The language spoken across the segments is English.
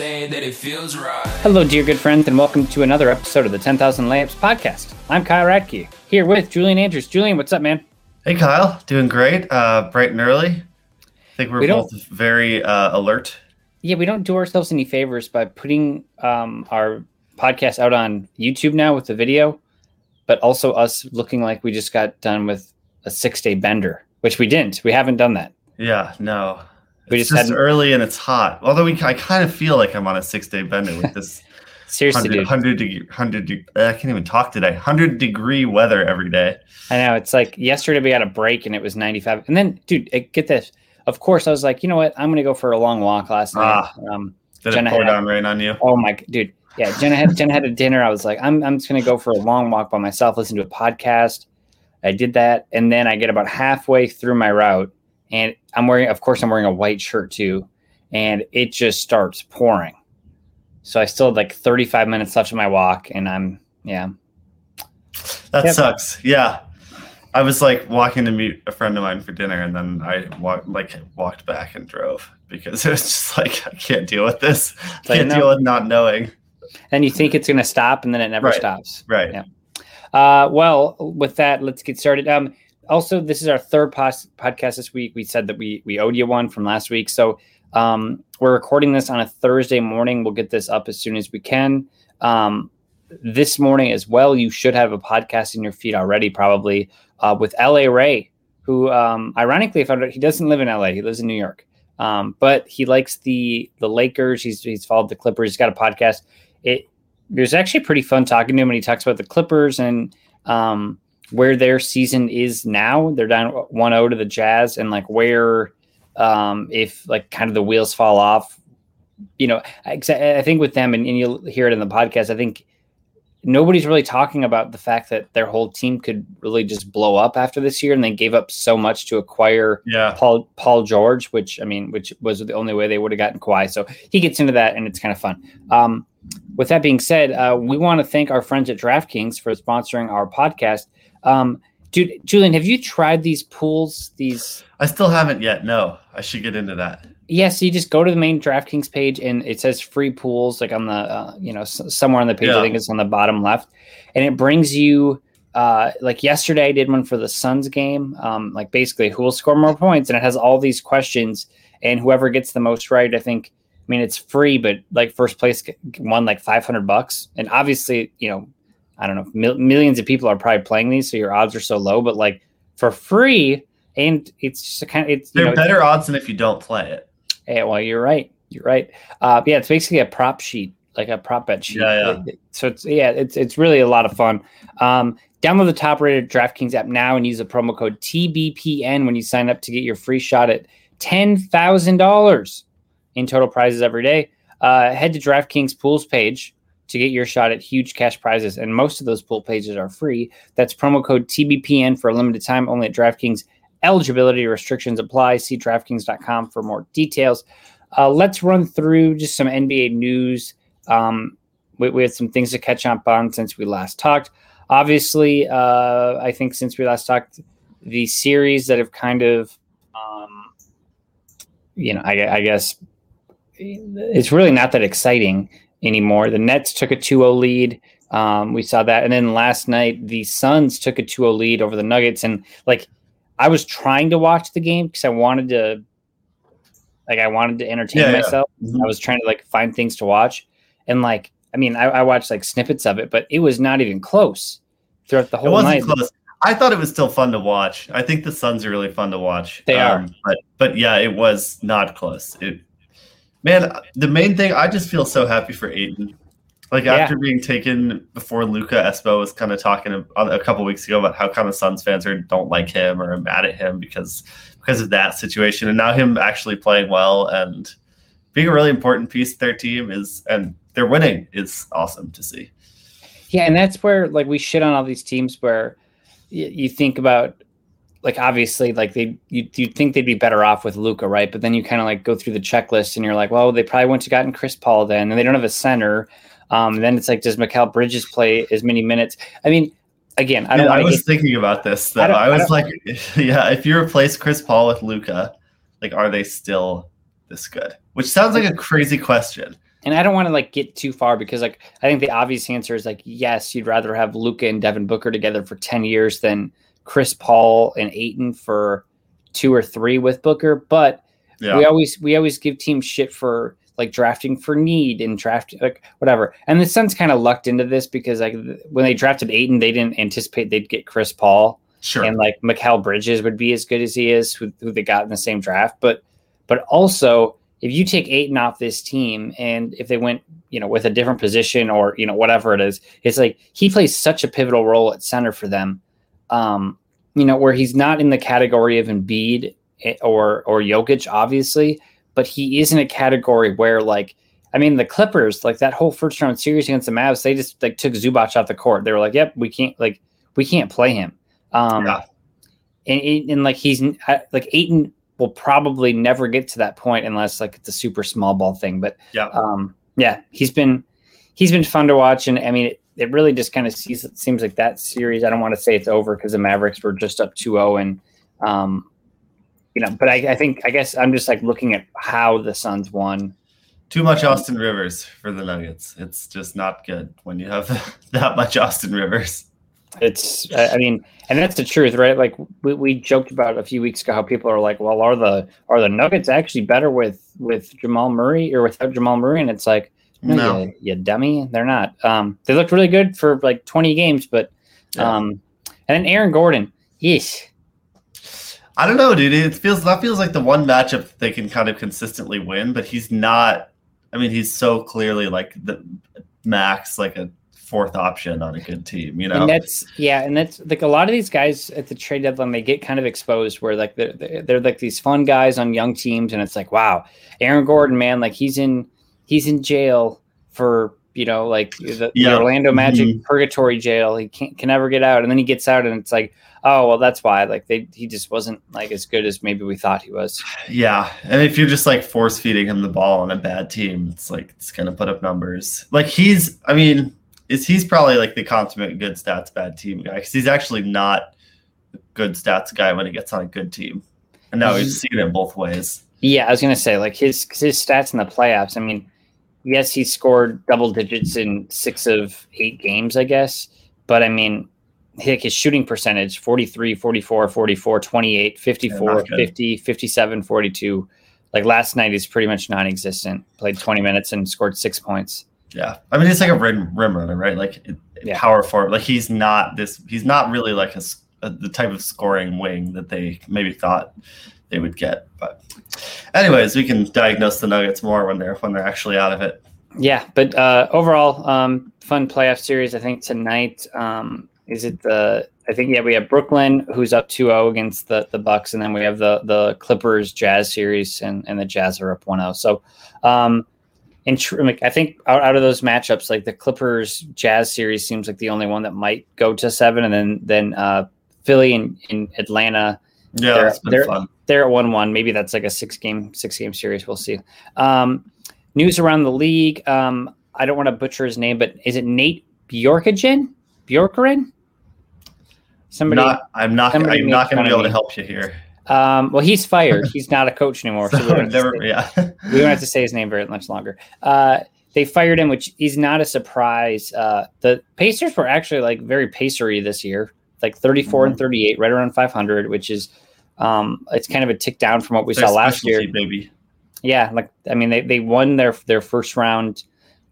Say that it feels right. Hello, dear good friends, and welcome to another episode of the 10,000 Layups podcast. I'm Kyle Radke, here with Julian Andrews. Julian, what's up, man? Hey Kyle, doing great. Uh, bright and early. I think we're We both very uh, alert. Yeah, we don't do ourselves any favors by putting um, our podcast out on YouTube now with the video, but also us looking like we just got done with a six day bender, which we didn't. We haven't done that. Yeah, no. We it's just just early and it's hot. Although we, I kind of feel like I'm on a six day bender with this Seriously, 100, dude. 100 degree, 100 de- I can't even talk today. 100 degree weather every day. I know. It's like yesterday we had a break and it was 95. And then, dude, eh, get this. Of course, I was like, you know what? I'm going to go for a long walk last night. Ah. Um, Did Jenna it pour down rain on you? Oh my dude. Yeah, Jenna had Jenna had a dinner. I was like, I'm I'm just gonna go for a long walk by myself, listen to a podcast. I did that, and then I get about halfway through my route, and I'm wearing, of course, I'm wearing a white shirt too, and it just starts pouring. So I still had like 35 minutes left of my walk, and I'm yeah. That Yep. sucks. Yeah. I was like walking to meet a friend of mine for dinner, and then I walked like walked back and drove because it was just like I can't deal with this. I can't no. deal with not knowing. And you think it's gonna stop, and then it never Right. stops. Right. Yeah. Uh, well, with that, let's get started. Um, also, this is our third pos- podcast this week. We said that we we owed you one from last week, so um, we're recording this on a Thursday morning. We'll get this up as soon as we can. Um, this morning as well, you should have a podcast in your feed already, probably uh, with La Ray, who um, ironically, found out he doesn't live in LA. He lives in New York, um, but he likes the the Lakers. He's he's followed the Clippers. He's got a podcast. It it was actually pretty fun talking to him, and he talks about the Clippers and um, where their season is now. They're down 1-0 to the Jazz, and like where um, if like kind of the wheels fall off. You know, I I think with them, and, and you'll hear it in the podcast. I think nobody's really talking about the fact that their whole team could really just blow up after this year, and they gave up so much to acquire Yeah. Paul Paul George, which I mean, which was the only way they would have gotten Kawhi. So he gets into that, and it's kind of fun. Um, with that being said, uh, we want to thank our friends at DraftKings for sponsoring our podcast. Um, dude, Julian, have you tried these pools? These I still haven't yet. No, I should get into that. yes, you just go to the main DraftKings page, and it says free pools, like on the uh, you know s- somewhere on the page. I think it's on the bottom left, and it brings you. Uh, like yesterday, I did one for the Suns game. Um, like basically, who will score more points, and it has all these questions, and whoever gets the most right, I think. I mean, it's free, but like first place won like five hundred bucks, and obviously, you know, I don't know, mil- millions of people are probably playing these, so your odds are so low. But like for free, and it's just a kind of it's They're know, better odds than if you don't play it. yeah, well, you're right. You're right. Uh, yeah, it's basically a prop sheet, like a prop bet sheet. Yeah, yeah. So it's yeah, it's it's really a lot of fun. Um, download the top rated DraftKings app now and use the promo code TBPN when you sign up to get your free shot at ten thousand dollars in total prizes every day. Uh, head to DraftKings pools page to get your shot at huge cash prizes, and most of those pool pages are free. That's promo code TBPN for a limited time only at DraftKings. Eligibility restrictions apply. See DraftKings.com for more details. Uh, let's run through just some NBA news. Um, we, we had some things to catch up on since we last talked. Obviously, uh, I think since we last talked, the series that have kind of, um, you know, I, I guess it's really not that exciting anymore. The Nets took a 2-0 lead. Um, we saw that, and then last night the Suns took a 2-0 lead over the Nuggets, and like I was trying to watch the game because I wanted to, like, I wanted to entertain Yeah, yeah. myself. Mhm. I was trying to like find things to watch, and like, I mean, I, I watched like snippets of it, but it was not even close throughout the It whole wasn't night. close. I thought it was still fun to watch. I think the Suns are really fun to watch. Um, They are. but but yeah, it was not close. It man, the main thing I just feel so happy for Ayton. Like Yeah. after being taken before Luka Espo was kind of talking a, a couple weeks ago about how kind of Suns fans are don't like him or are mad at him because because of that situation, and now him actually playing well and being a really important piece of their team is and they're winning is awesome to see. Yeah, and that's where like we shit on all these teams where y- you think about like obviously like they you you think they'd be better off with Luka, right? But then you kind of like go through the checklist and you're like, well, they probably wouldn't have gotten Chris Paul then, and they don't have a center. Um, then it's like, does Mikal Bridges play as many minutes? I mean, again, I don't Yeah, I was to. thinking about this. Though. I I, I was don't- like, yeah, if you replace Chris Paul with Luka, like, are they still this good? Which sounds like a crazy question. and I don't want to like get too far because like I think the obvious answer is like yes, you'd rather have Luka and Devin Booker together for ten years than Chris Paul and Ayton for two or three with Booker, but Yeah, we always we always give teams shit for like drafting for need and draft like whatever. And the Suns kind of lucked into this because like when they drafted Ayton, they didn't anticipate they'd get Chris Paul sure. and like Mikal Bridges would be as good as he is, who, who they got in the same draft. But but also if you take Ayton off this team and if they went you know with a different position or you know whatever it is, it's like he plays such a pivotal role at center for them. Um, you know where he's not in the category of Embiid eh, or or Jokic, obviously, but he is in a category where like. I mean, the Clippers, like that whole first round series against the Mavs, they just like took Zubac off the court. They were like, "Yep, we can't like we can't play him." Um, Yeah. and, and, and, like he's like Ayton will probably never get to that point unless like it's a super small ball thing. But Yeah. um, yeah, he's been he's been fun to watch, and I mean, it, really just kind of seems seems like that series. I don't want to say it's over because the Mavericks were just up 2-0 and um, you know, but I, I think I guess I'm just like looking at how the Suns won. Too much Austin Rivers for the Nuggets. It's just not good when you have that much Austin Rivers. It's, I I mean, and that's the truth, right? Like we, we joked about a few weeks ago how people are like, well, are the are the Nuggets actually better with with Jamal Murray or without Jamal Murray? And it's like, no, No. You, you dummy, they're not. Um, they looked really good for like 20 games, but Yeah. um, and then Aaron Gordon, yes, I don't know, dude. It feels that feels like the one matchup they can kind of consistently win, but he's not. I mean, he's so clearly like the max, like a fourth option on a good team. You know, and that's yeah, and that's like a lot of these guys at the trade deadline they get kind of exposed where like they're they're, they're like these fun guys on young teams, and it's like wow, Aaron Gordon, man, like he's in he's in jail for you know like the, the Orlando Magic Mhm. purgatory jail. He can't can never get out, and then he gets out, and it's like oh well, that's why like they he just wasn't like as good as maybe we thought he was. Yeah, and if you're just like force feeding him the ball on a bad team, it's like it's gonna put up numbers. Like he's, I mean, is he's probably like the consummate good stats bad team guy because he's actually not a good stats guy when he gets on a good team. And now we've seen it both ways. Yeah, I was gonna say like his his stats in the playoffs. I mean, yes, he scored double digits in six of eight games, I guess. But I mean, like his shooting percentage 43, 44, 44, 28, 54, not good. 50, 57, 42. Like last night he's pretty much non-existent. Played 20 minutes and scored six points. Yeah, I mean, he's like a rim, rim runner, right? Like it, Yeah. power forward. Like he's not this. He's not really like a the type of scoring wing that they maybe thought they would get. But, anyways, we can diagnose the Nuggets more when they're when they're actually out of it. Yeah, but uh, overall, um, fun playoff series. I think tonight um, is it the. I think yeah, we have Brooklyn who's up 2-0 against the the Bucks, and then we have the the Clippers Jazz series, and and the Jazz are up 1-0. So, um, in tr- like, I think out, out of those matchups, like the Clippers Jazz series seems like the only one that might go to seven, and then then uh, Philly and in Atlanta Yeah, They're- it's been they're- fun. They're at one one. Maybe that's like a six game six game series. We'll see. Um, news around the league. Um, I don't want to butcher his name, but is it Nate Bjorkagen? Bjorkeren? Somebody. not, I'm not. somebody I'm not going to be able to help you here. um, well, he's fired. He's not a coach anymore. So So to never, say- yeah. we don't have to say his name very much longer. Uh, they fired him, which is not a surprise. Uh, the Pacers were actually like very pacery this year, like 34 and 38, right around 500, which is Um, it's kind of a tick down from what we Their saw last year. baby. Yeah, like I mean, they they won their their first round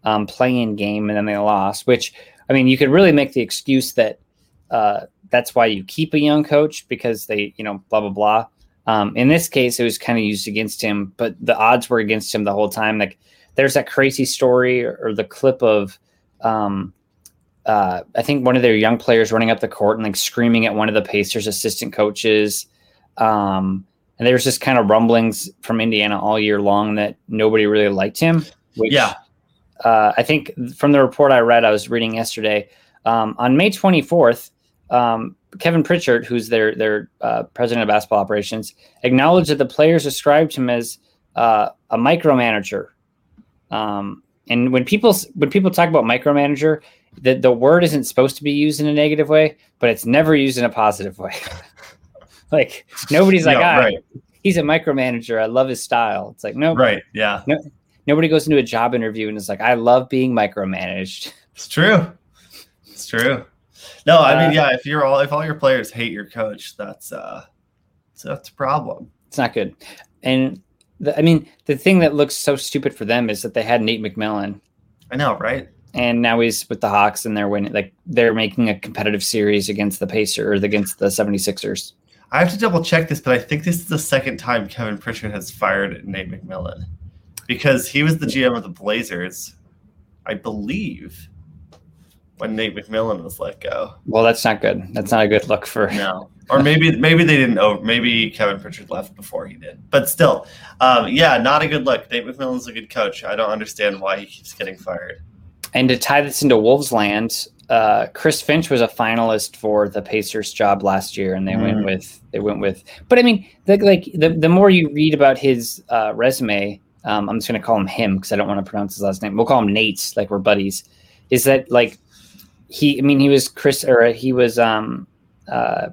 um, playing game and then they lost. Which I mean, you could really make the excuse that uh, that's why you keep a young coach because they you know blah blah blah. Um, in this case, it was kind of used against him, but the odds were against him the whole time. Like there's that crazy story or, or the clip of um, uh, I think one of their young players running up the court and like screaming at one of the Pacers assistant coaches. Um, and there's just kind of rumblings from Indiana all year long that nobody really liked him. Which, Yeah. uh, I think from the report I read, I was reading yesterday um, on May 24th. Um, Kevin Pritchard, who's their their uh, president of basketball operations, acknowledged that the players described him as uh, a micromanager. Um, and when people when people talk about micromanager, the, the word isn't supposed to be used in a negative way, but it's never used in a positive way. like nobody's like, Yeah, ah, right. he's a micromanager. I love his style. It's like no, Right. Yeah. nobody goes into a job interview and is like, I love being micromanaged. It's true. It's true. No, I Uh, mean, yeah. If you're all if all your players hate your coach, that's uh, that's a problem. It's not good. And the, I mean, the thing that looks so stupid for them is that they had Nate McMillan I know, right? and now he's with the Hawks and they're winning. Like they're making a competitive series against the Pacers or against the 76ers. I have to double check this, but I think this is the second time Kevin Pritchard has fired Nate McMillan because he was the GM of the Blazers, I believe, when Nate McMillan was let go. Well, that's not good. That's not a good look for. No, or maybe maybe they didn't. Oh, maybe Kevin Pritchard left before he did. But still, um, yeah, not a good look. Nate McMillan's a good coach. I don't understand why he keeps getting fired. And to tie this into Wolves land, uh, Chris Finch was a finalist for the Pacers job last year, and they went Mm. with they went with. But I mean, the, like the the more you read about his uh, resume, um, I'm just going to call him him because I don't want to pronounce his last name. We'll call him Nate, like we're buddies. Is that like he? I mean, he was Chris, or he was. um uh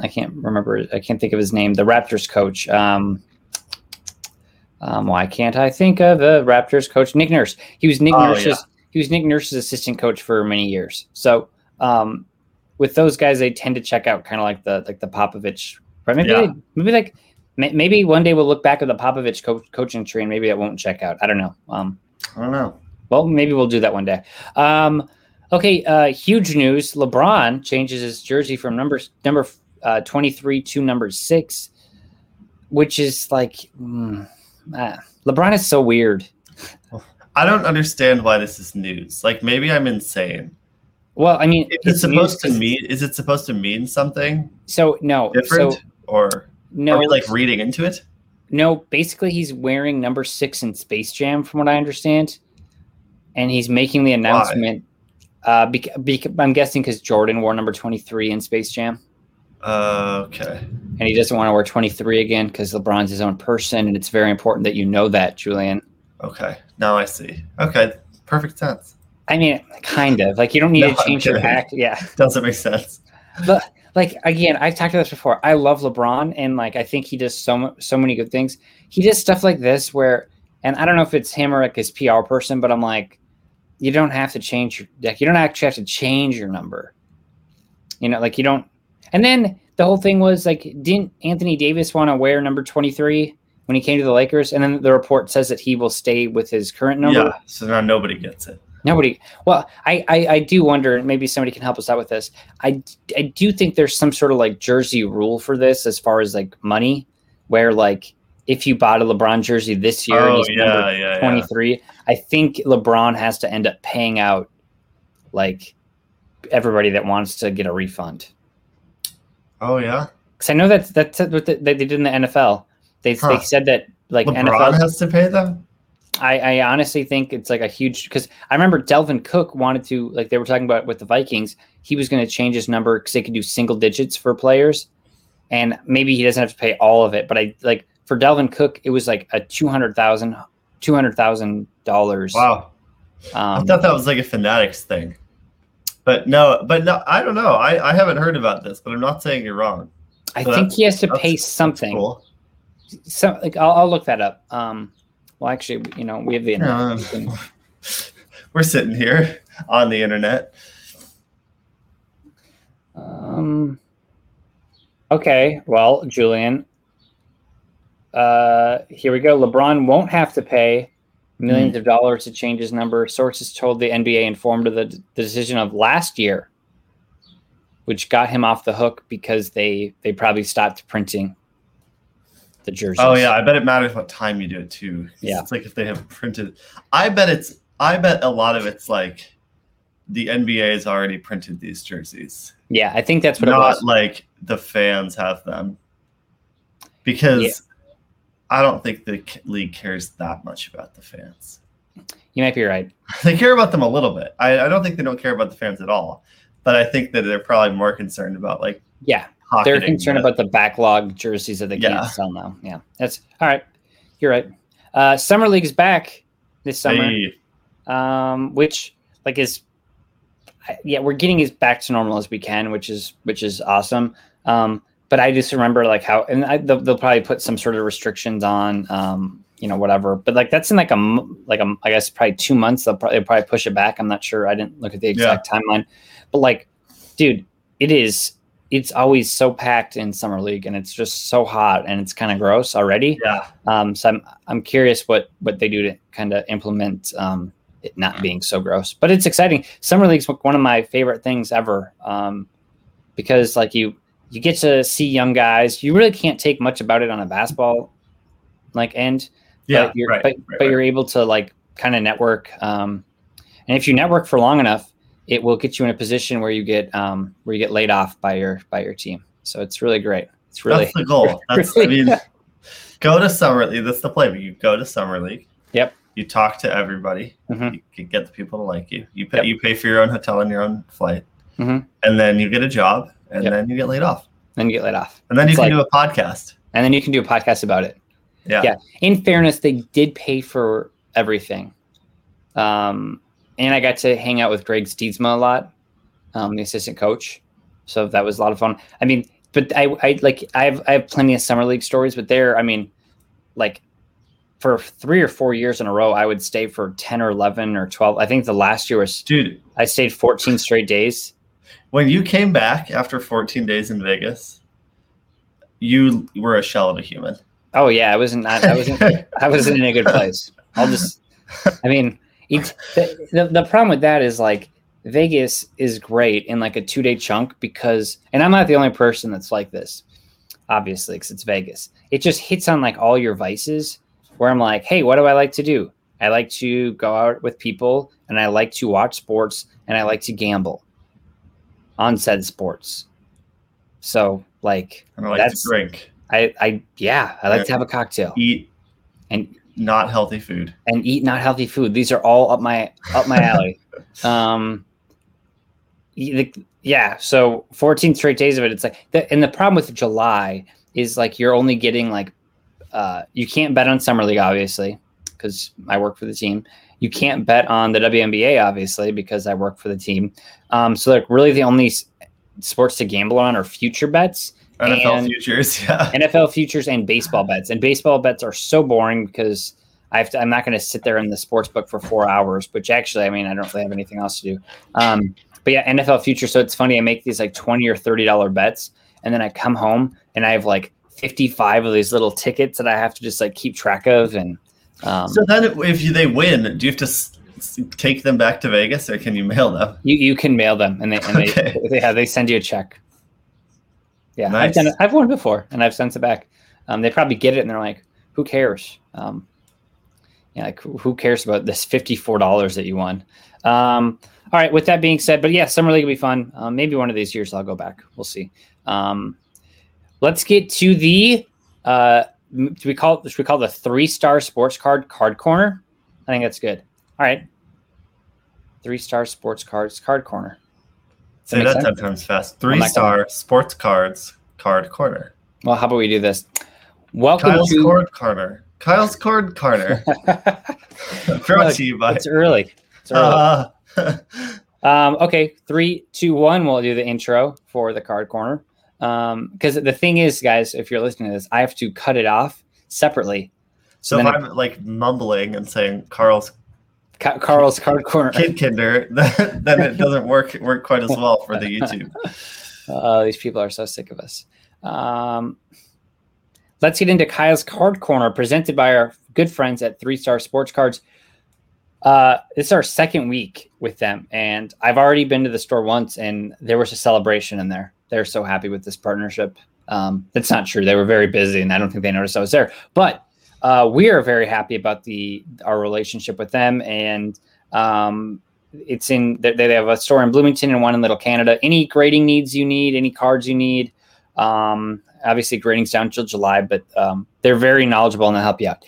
I can't remember. I can't think of his name. The Raptors coach. Um, um, why can't I think of the Raptors coach? Nick Nurse. He was Nick Oh, Nurse's. yeah. He was Nick Nurse's assistant coach for many years. So um, with those guys, they tend to check out kind of like the like the Popovich. Right? Maybe Yeah. maybe like may- maybe one day we'll look back at the Popovich co- coaching tree and maybe it won't check out. I don't know. Um, I don't know. well, maybe we'll do that one day. Um, okay, uh, huge news: LeBron changes his jersey from number number uh, twenty three to number six, which is like mm, ah, LeBron is so weird. I don't understand why this is news. Like maybe I'm insane. Well, I mean, Is it it's supposed to mean? Is it supposed to mean something So no, different, so or no, are we like reading into it? no. Basically, he's wearing number six in Space Jam, from what I understand, and he's making the announcement. Uh, bec- bec- I'm guessing because Jordan wore number 23 in Space Jam. Uh, okay. and he doesn't want to wear 23 again because LeBron's his own person, and it's very important that you know that, Julian. Okay. Now I see. Okay. Perfect sense. I mean, kind of like you don't need No, to change your act, yeah. Doesn't make sense. But like again, I've talked about this before. I love LeBron, and like I think he does so so many good things. He does stuff like this where, and I don't know if it's him or like his PR person, but I'm like, you don't have to change your like you don't actually have to change your number. You know, like you don't. And then the whole thing was like, didn't Anthony Davis want to wear number 23 when he came to the Lakers? And then the report says that he will stay with his current number. Yeah. So now nobody gets it. Nobody. Well, I, I I do wonder, and maybe somebody can help us out with this. I I do think there's some sort of like jersey rule for this as far as like money, where like if you bought a LeBron jersey this year and Oh he's yeah, number yeah, yeah. 23, I think LeBron has to end up paying out like everybody that wants to get a refund. Oh yeah. Because I know that's that's what they did in the NFL. They they said that like LeBron NFL has to pay them. I, I honestly think it's like a huge because I remember Dalvin Cook wanted to like they were talking about with the Vikings he was going to change his number because they could do single digits for players, and maybe he doesn't have to pay all of it. But I like for Dalvin Cook it was like a two hundred thousand two hundred thousand dollars. Wow. I Um, thought that was like a fanatics thing. But no, but no, I don't know. I, I haven't heard about this, but I'm not saying you're wrong. I so think he has to pay something. Cool. So like I'll, I'll look that up. Um, well, actually, you know we have the internet. Can- We're sitting here on the internet. Um, Okay, well, Julian, uh, here we go. LeBron won't have to pay millions Hmm. of dollars to change his number. Sources told the NBA informed of the, the decision of last year, which got him off the hook because they they probably stopped printing the jerseys. Oh yeah, I bet it matters what time you do it too. Yeah. it's like if they have printed. I bet it's. I bet a lot of it's like the NBA has already printed these jerseys, yeah. I think that's what it not like the fans have them. Because Yeah. I don't think the league cares that much about the fans. You might be right. They care about them a little bit. I, I don't think they don't care about the fans at all, but I think that they're probably more concerned about like Yeah, they're concerned about the backlog jerseys that they Yeah. can't sell now. Yeah, that's all right. You're right. Uh, summer league's back this summer. Hey, um, which like is yeah we're getting as back to normal as we can which is which is awesome um, but i just remember like how and I, they'll, they'll probably put some sort of restrictions on um, you know whatever but like that's in like a like a i guess probably two months they'll probably, they'll probably push it back i'm not sure i didn't look at the exact timeline but like dude it is it's always so packed in summer league and it's just so hot and it's kind of gross already yeah, um, so I'm I'm curious what what they do to kind of implement um, it not being so gross. But it's exciting. Summer league's one of my favorite things ever um, because like you you get to see young guys. You really can't take much about it on a basketball like end. yeah, but you're, right, but, right, but right. you're able to like kind of network. Um, and if you network for long enough, it will get you in a position where you get um, where you get laid off by your by your team. So it's really great. It's really That's the goal. That's I mean, go to summer league. That's the play. But You go to summer league. Yep. You talk to everybody. Mhm. You can get the people to like you. You pay. Yep. You pay for your own hotel and your own flight, Mhm. and then you get a job, and Yep. then you get laid off, then you get laid off. and then you can like- do a podcast. and then you can do a podcast about it. Yeah. Yeah. In fairness, they did pay for everything. Um, and I got to hang out with Greg Stiemsma a lot, um, the assistant coach. So that was a lot of fun. I mean, but I, I like I have I have plenty of summer league stories, but there, I mean, like for three or four years in a row, I would stay for ten or eleven or twelve. I think the last year was Dude, I stayed fourteen straight days. when you came back after 14 days in Vegas, you were a shell of a human. Oh yeah, I wasn't. I, I wasn't. I wasn't in a good place. I'll just. I mean, it, the, the the problem with that is like Vegas is great in like a two day chunk because, and I'm not the only person that's like this, obviously, because it's Vegas. It just hits on like all your vices. Where I'm like, hey, what do I like to do? I like to go out with people, and I like to watch sports, and I like to gamble on said sports. So like, And I like That's- to drink, I, I yeah, I like to have a cocktail eat and not healthy food. and eat not healthy food. These are all up my up my alley. um, yeah. So 14 straight days of it. It's like, the, and the problem with July is like you're only getting like, uh, you can't bet on summer league obviously because I work for the team. You can't bet on the WNBA obviously because I work for the team. Um, so like really the only sports to gamble on are future bets. NFL futures, yeah. NFL futures and baseball bets. And baseball bets are so boring because I have to, I'm not going to sit there in the sports book for four hours, which actually, I mean, I don't really have anything else to do. Um, but yeah, NFL futures. So it's funny. I make these like 20 or $30 bets. And then I come home and I have like 55 of these little tickets that I have to just like keep track of. And um, So then, if you, they win, do you have to take them back to Vegas, or can you mail them? you, you can mail them and they, and they, Okay. they, yeah, they send you a check. Yeah. I've done it. I've won before and I've sent it back. Um, they probably get it and they're like, who cares? Um, yeah, like who cares about this fifty-four dollars that you won? Um, all right. With that being said, but yeah, summer league will be fun. Um, maybe one of these years I'll go back. We'll see. Um, let's get to the. Uh, do we call should we call it the three-star sports card card corner? I think that's good. All right. Three-star sports cards card corner. Say make that ten times fast. Three star sports cards card corner. Well, how about we do this? Welcome Kyle's to. cord corner. Kyle's cord corner. Brought to you by. it's early. It's early. Uh, Um, okay, three, two, one. We'll do the intro for the card corner. Um, because the thing is, guys, if you're listening to this, I have to cut it off separately. so if then I'm like mumbling and saying Carl's Ca- Carl's card corner. kid kinder, then, it doesn't work work quite as well for the YouTube. Uh, these people are so sick of us. Um, let's get into Kyle's card corner, presented by our good friends at Three Star Sports Cards. Uh, this is our second week with them, and I've already been to the store once, and there was a celebration in there. They're so happy with this partnership. Um, that's not true. They were very busy, and I don't think they noticed I was there. But uh, we are very happy about the our relationship with them, and um, it's in they they have a store in Bloomington and one in Little Canada. Any grading needs you need, any cards you need. Um, obviously, grading's down till July, but um, they're very knowledgeable and they'll help you out.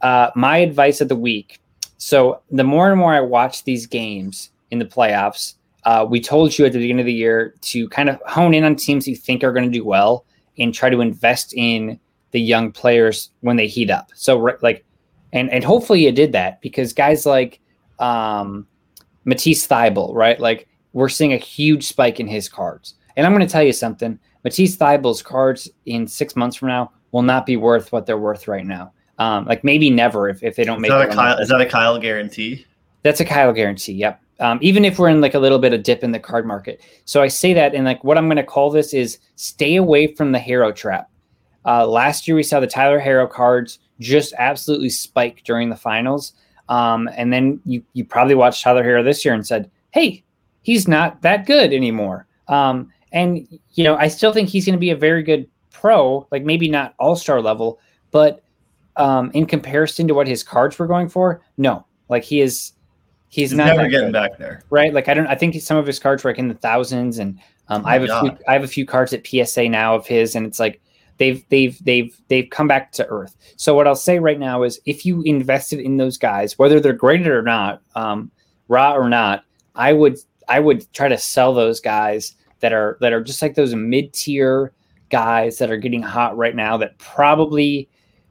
Uh, my advice of the week. So the more and more I watch these games in the playoffs, uh, we told you at the beginning of the year to kind of hone in on teams you think are going to do well and try to invest in the young players when they heat up. So like, and and hopefully you did that because guys like um, Matisse Thybulle, right? Like we're seeing a huge spike in his cards. And I'm going to tell you something. Matisse Thybulle's cards in six months from now will not be worth what they're worth right now. Um, like maybe never if, if they don't Is make that, a. Kyle, is that a Kyle guarantee? That's a Kyle guarantee. Yep. Um, even if we're in like a little bit of dip in the card market. So I say that, and like what I'm going to call this is stay away from the hero trap. Uh, last year we saw the Tyler Herro cards just absolutely spike during the finals, um, and then you you probably watched Tyler Herro this year and said, "Hey, he's not that good anymore." Um, and you know, I still think he's going to be a very good pro, like maybe not all star level, but um, in comparison to what his cards were going for, no, like he is. He's, He's not never getting good back there. right? Like I don't. I think some of his cards were like in the thousands, and um, I have a Oh few. I have a few cards at PSA now of his, and it's like they've they've they've they've come back to earth. So what I'll say right now is, if you invested in those guys, whether they're graded or not, um, raw or not, I would I would try to sell those guys that are that are just like those mid tier guys that are getting hot right now that probably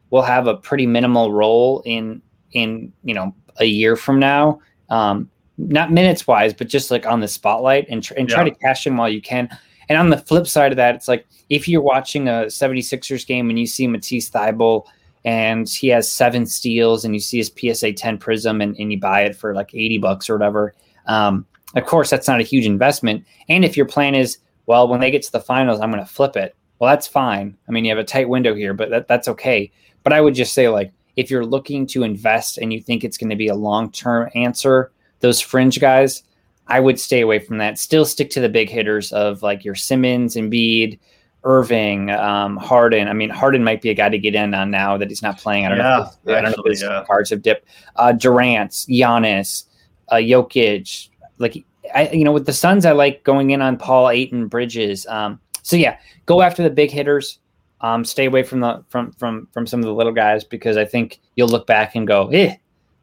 will have a pretty minimal role in in you know a year from now um not minutes wise but just like on the spotlight and, tr- and try Yeah. to cash in while you can and on the flip side of that it's like if you're watching a 76ers game and you see Matisse Thybulle and he has seven steals and you see his PSA 10 prism and, and you buy it for like 80 bucks or whatever um of course that's not a huge investment. And if your plan is well when they get to the finals i'm going to flip it well that's fine. I mean you have a tight window here but that, that's okay. But i would just say like if you're looking to invest and you think it's going to be a long-term answer those fringe guys i would stay away from that still stick to the big hitters of like your simmons and Embiid, irving um, harden i mean harden might be a guy to get in on now that he's not playing i don't know if his, I don't know if his yeah. cards have dipped uh durant Giannis, uh Jokic, like I you know with the Suns I like going in on Paul Ayton Bridges. Um so yeah, go after the big hitters. Um stay away from the from from from some of the little guys because I think you'll look back and go, "Eh,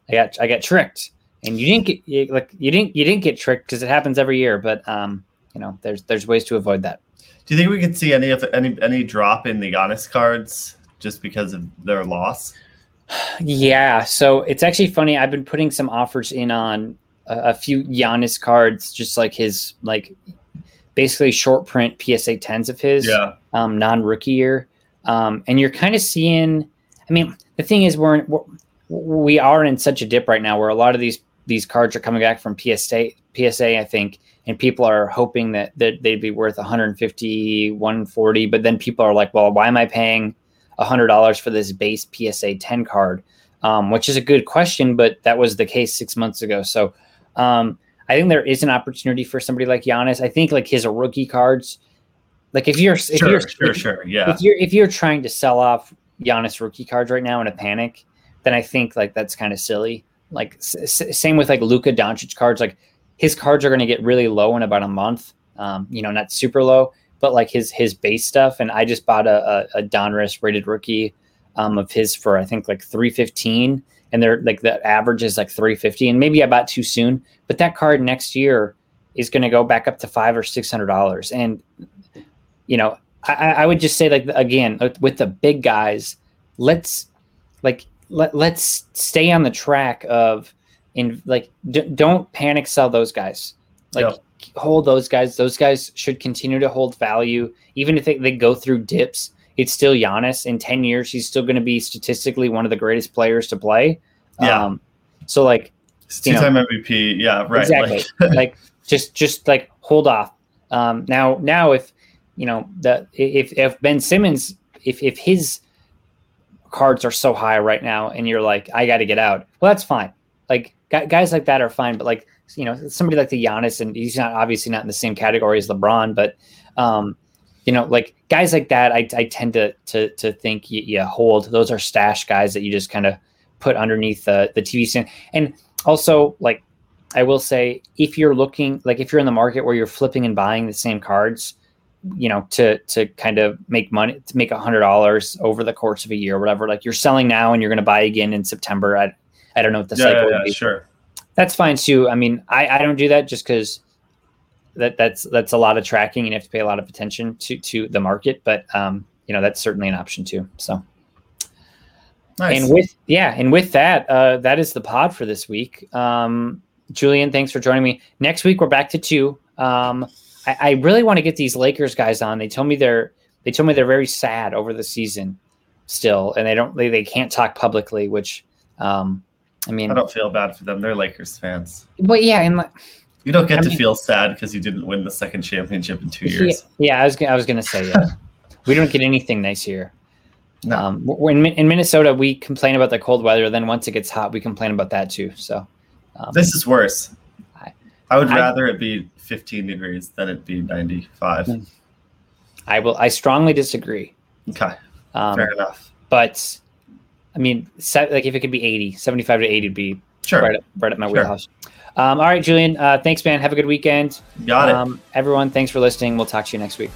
I got I got tricked." And you didn't get you, like you didn't you didn't get tricked because it happens every year, but um you know, there's there's ways to avoid that. Do you think we could see any of any any drop in the Giannis cards just because of their loss? Yeah, so it's actually funny. I've been putting some offers in on a, a few Giannis cards, just like his like basically short print PSA tens of his, Yeah. um, non rookie year. Um, and you're kind of seeing. I mean, the thing is, we're, in, we're we are in such a dip right now where a lot of these these cards are coming back from PSA. PSA, I think, and people are hoping that that they'd be worth 150, 140. But then people are like, well, why am I paying $100 for this base PSA 10 card? Um, which is a good question, but that was the case six months ago. So um, I think there is an opportunity for somebody like Giannis. I think like his rookie cards, like if you're if Sure, you're sure, if, sure. Yeah. if you're if you're trying to sell off Giannis rookie cards right now in a panic, then I think like that's kind of silly. Like s- same with like Luka Doncic cards. Like his cards are going to get really low in about a month. Um, you know, not super low, but like his his base stuff. And I just bought a a, a Donruss rated rookie um, of his for I think like three fifteen, and they're like the average is like three fifty. And maybe I bought too soon, but that card next year is going to go back up to five or six hundred dollars. And you know, I, I would just say like again with the big guys, let's like let, let's stay on the track of in like d- don't panic sell those guys like hold those guys those guys should continue to hold value even if they, they go through dips it's still Giannis in 10 years he's still going to be statistically one of the greatest players to play Yeah. um so like Two-time MVP. Yeah. Right. exactly Like, like just just like hold off um now now if you know, the if if Ben Simmons, if if his cards are so high right now, and you're like, I got to get out. Well, that's fine. Like guys like that are fine, but like you know, somebody like the Giannis, and he's not obviously not in the same category as LeBron, but um, you know, like guys like that, I, I tend to to to think you, you hold. Those are stash guys that you just kind of put underneath the the TV stand. And also, like I will say, if you're looking, like if you're in the market where you're flipping and buying the same cards, you know, to to kind of make money, to make a hundred dollars over the course of a year, or whatever. Like you're selling now and you're going to buy again in September. I I don't know what the Yeah, cycle yeah, would yeah, be. sure. That's fine too. I mean, I, I don't do that just because that that's that's a lot of tracking and you have to pay a lot of attention to to the market. But um, you know, that's certainly an option too. So Nice. and with yeah, and with that, uh, that is the pod for this week. Um, Julian, thanks for joining me. Next week we're back to two. Um, I, I really want to get these Lakers guys on. They told me they're they told me they're very sad over the season still, and they don't they, they can't talk publicly. Which um, I mean, I don't feel bad for them. They're Lakers fans. but yeah, and like, You don't get I to mean- feel sad because you didn't win the second championship in two years. yeah, I was gonna- I was gonna say yeah. we don't get anything nice here. No. Um, in, in Minnesota, we complain about the cold weather. Then once it gets hot, we complain about that too. So um, This is worse. I- I would I- rather it be 15 degrees than it be 95. Mm. I will. I strongly disagree. Okay, Um, fair enough. but I mean, like if it could be 80, 75 to 80 would be Sure, right, up, right up my Sure. wheelhouse. Um, all right, Julian. Uh, thanks, man. Have a good weekend. got it. Um, everyone, thanks for listening. We'll talk to you next week.